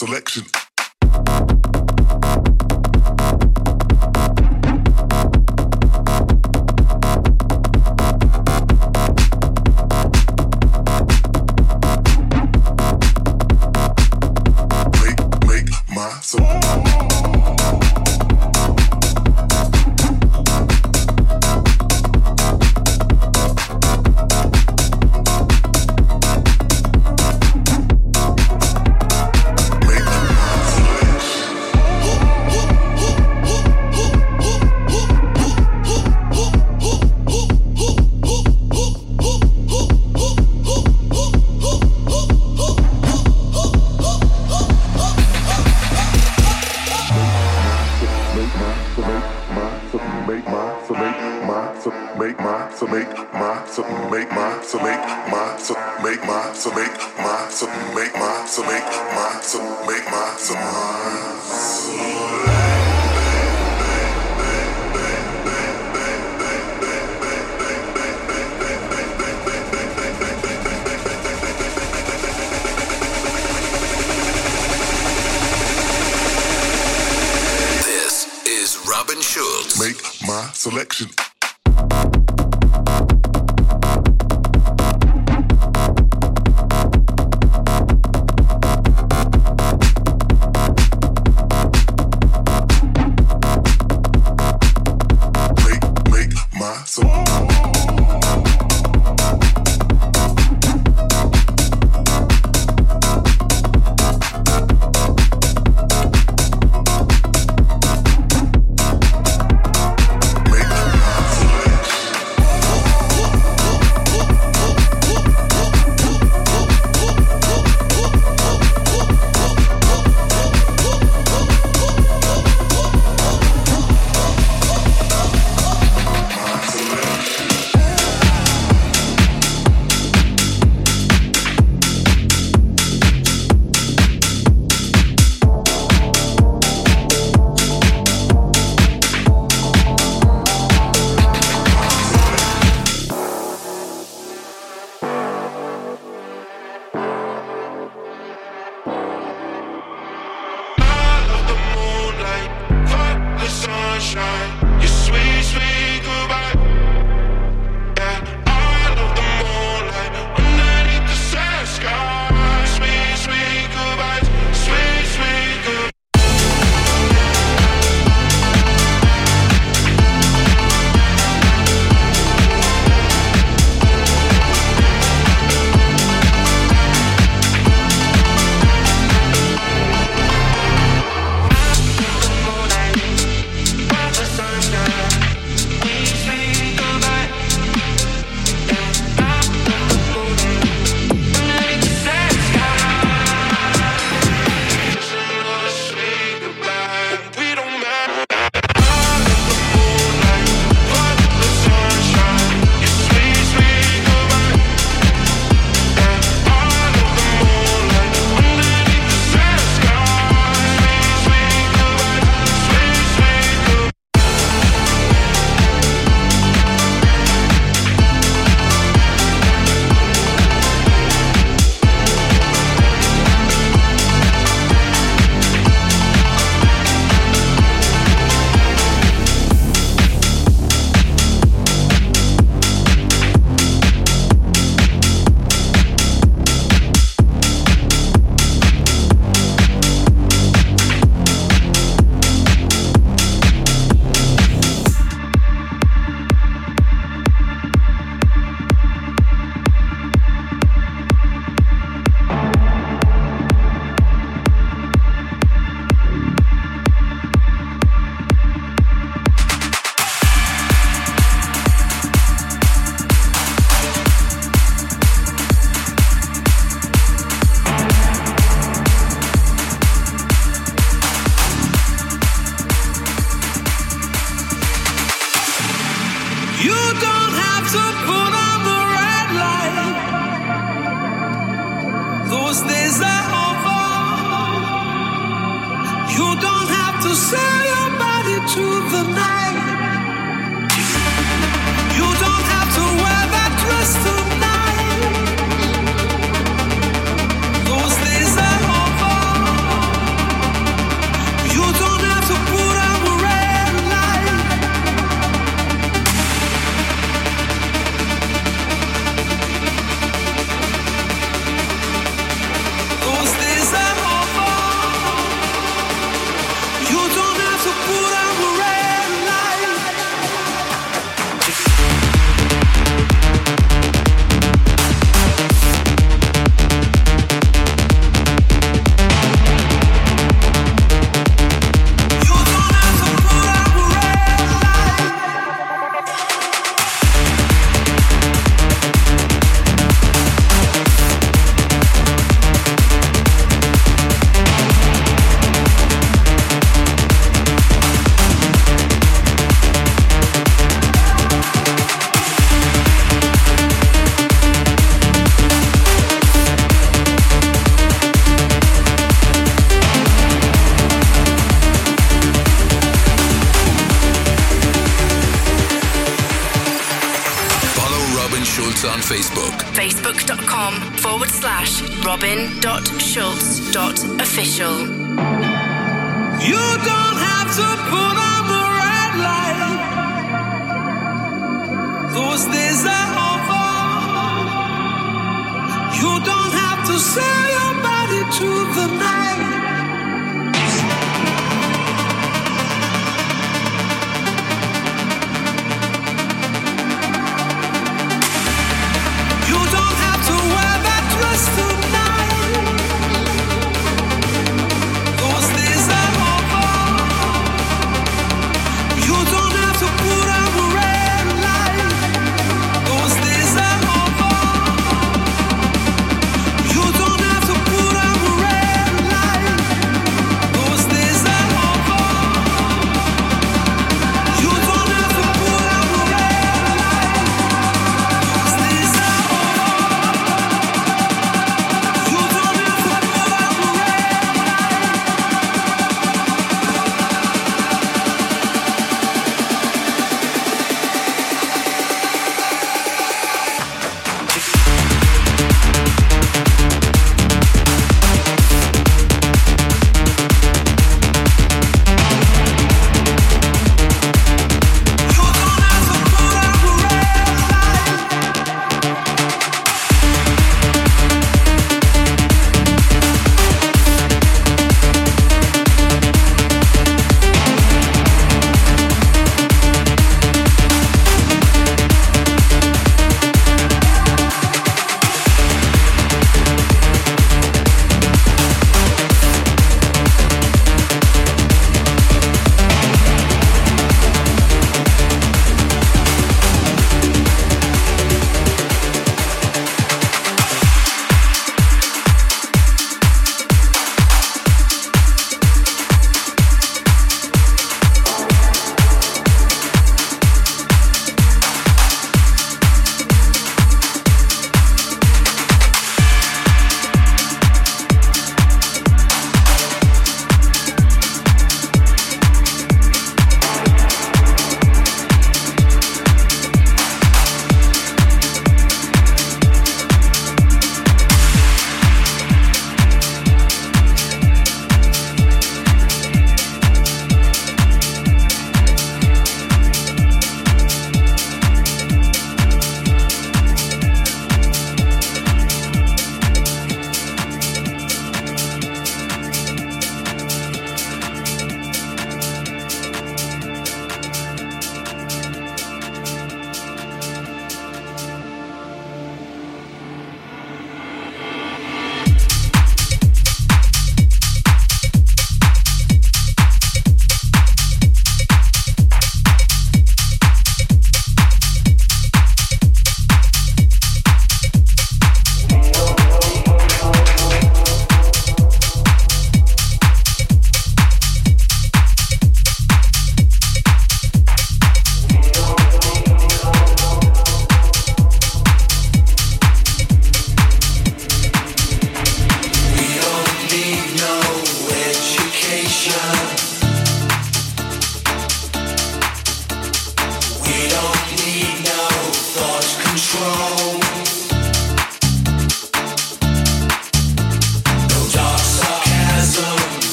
selection.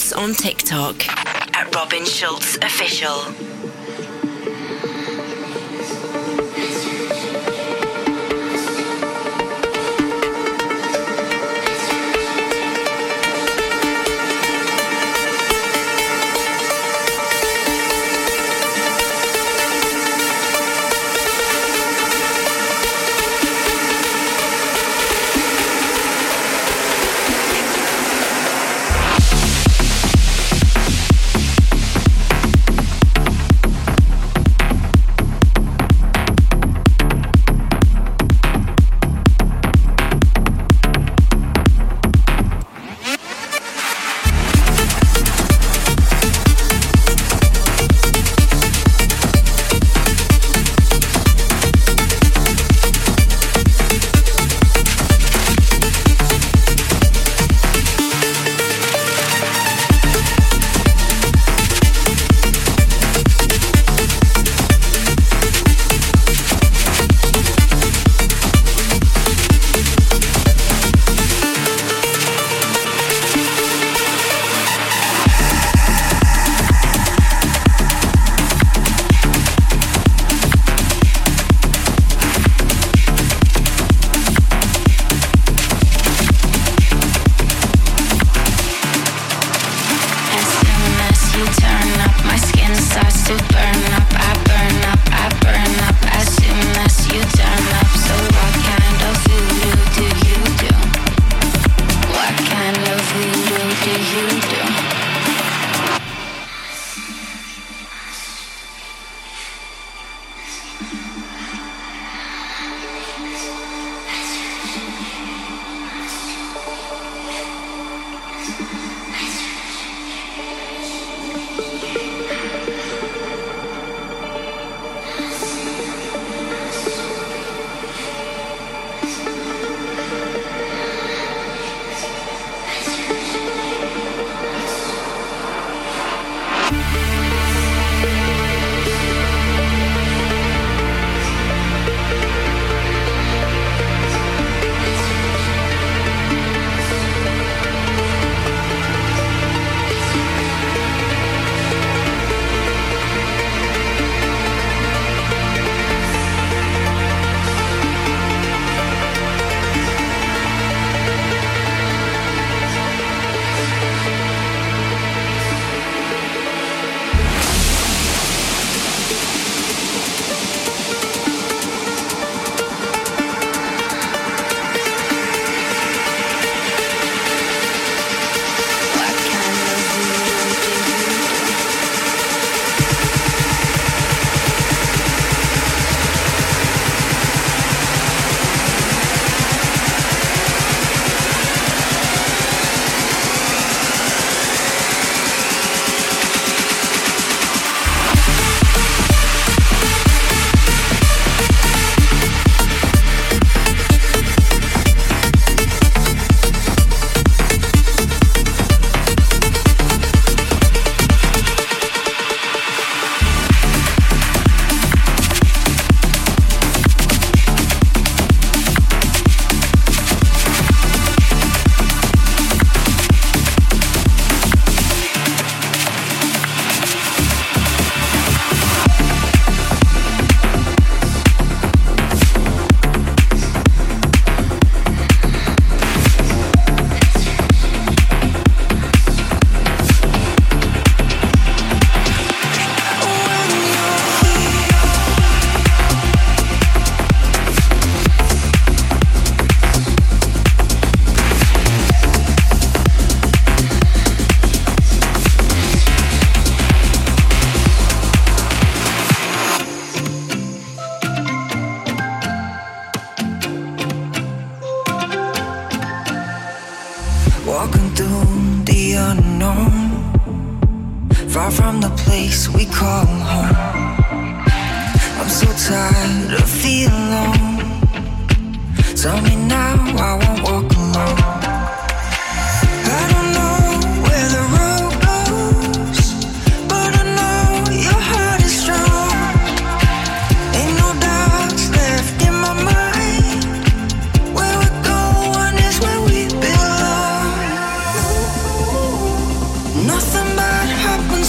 Schulz on TikTok at Robin Schulz Official.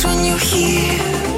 when you hear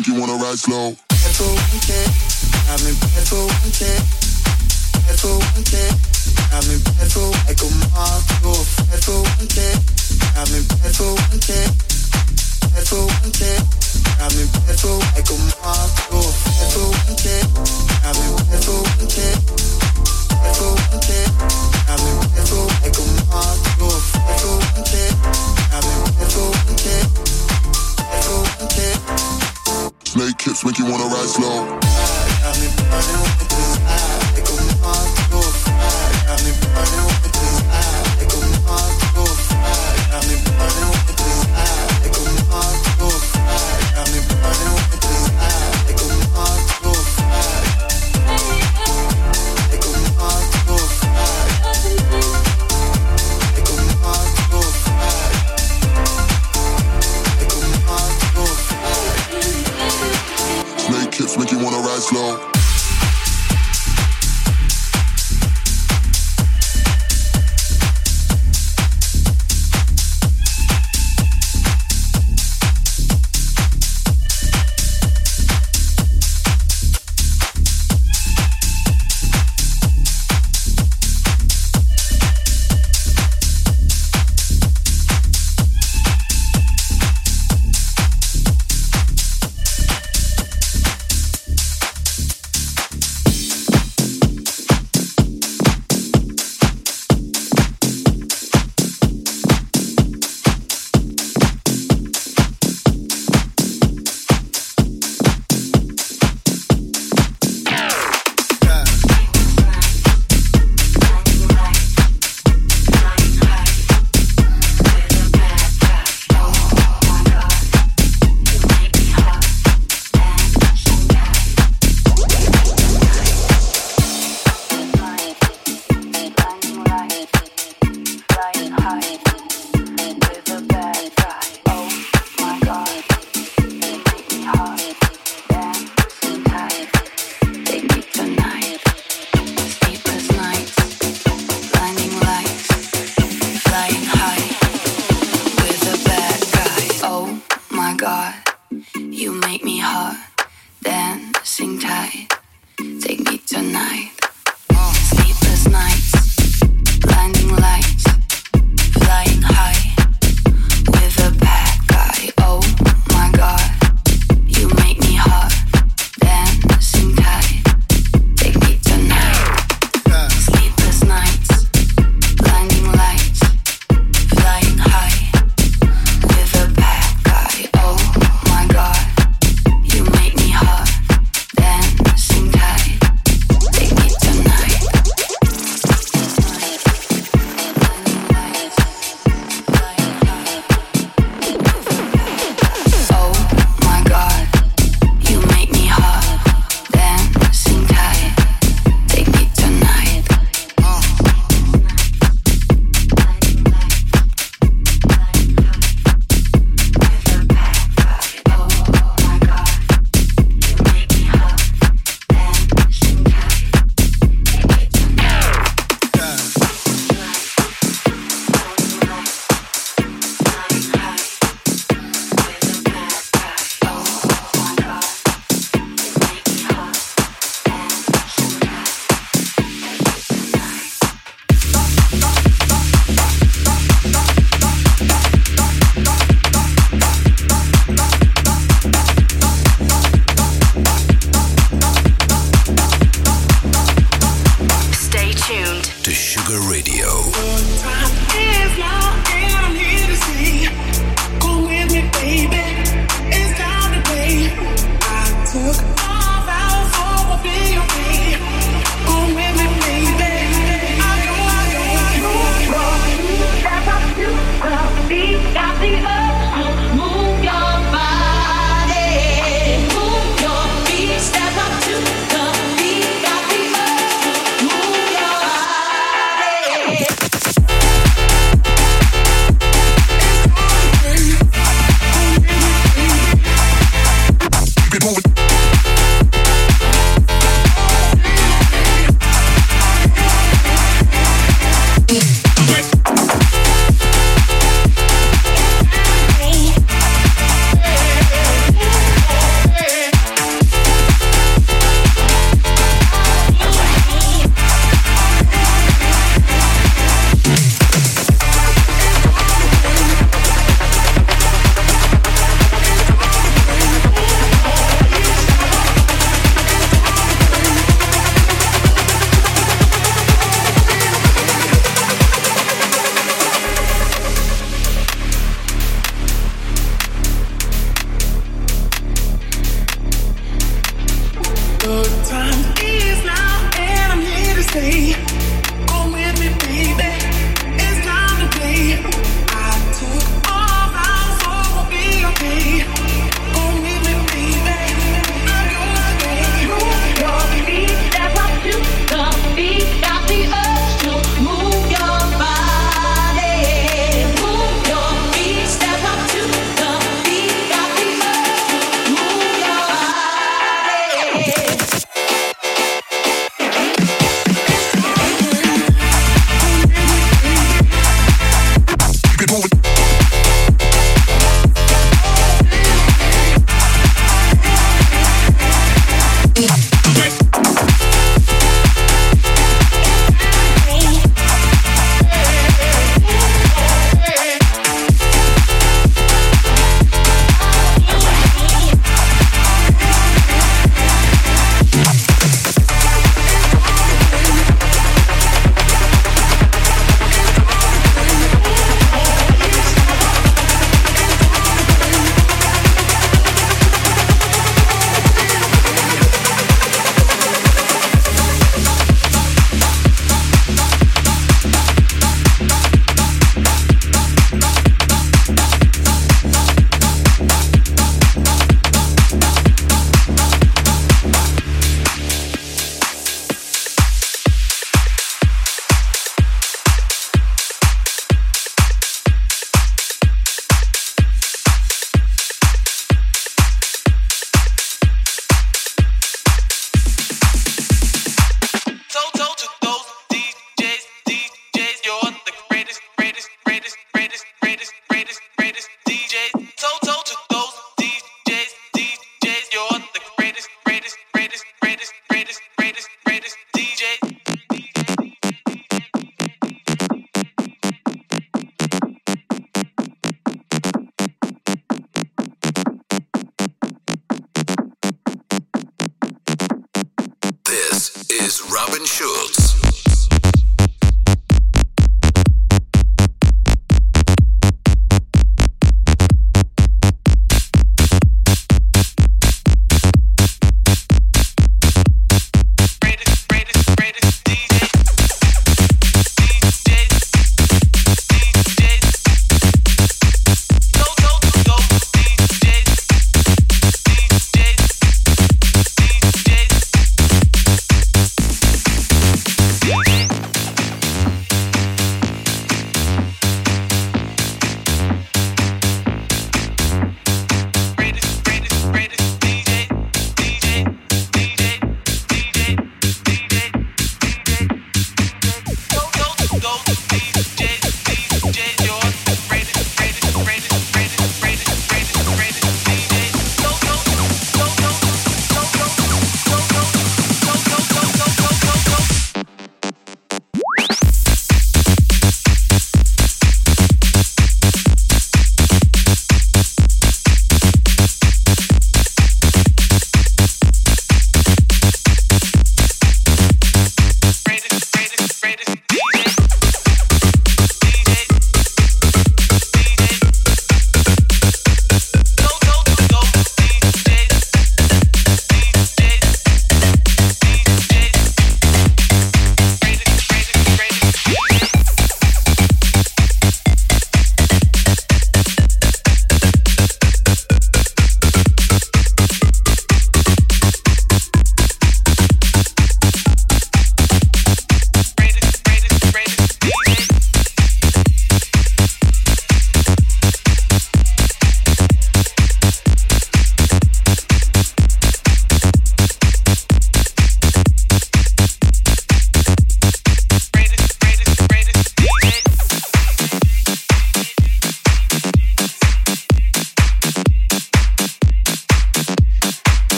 make you wanna ride slow. Ride for one day, I've been for one day. Bad for one day, I've been for like a month. You're bad for one day, I've been for one day bed for one thing, got me bed for like a month.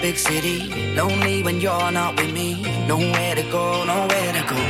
big city. Lonely when you're not with me. Nowhere to go, nowhere to go.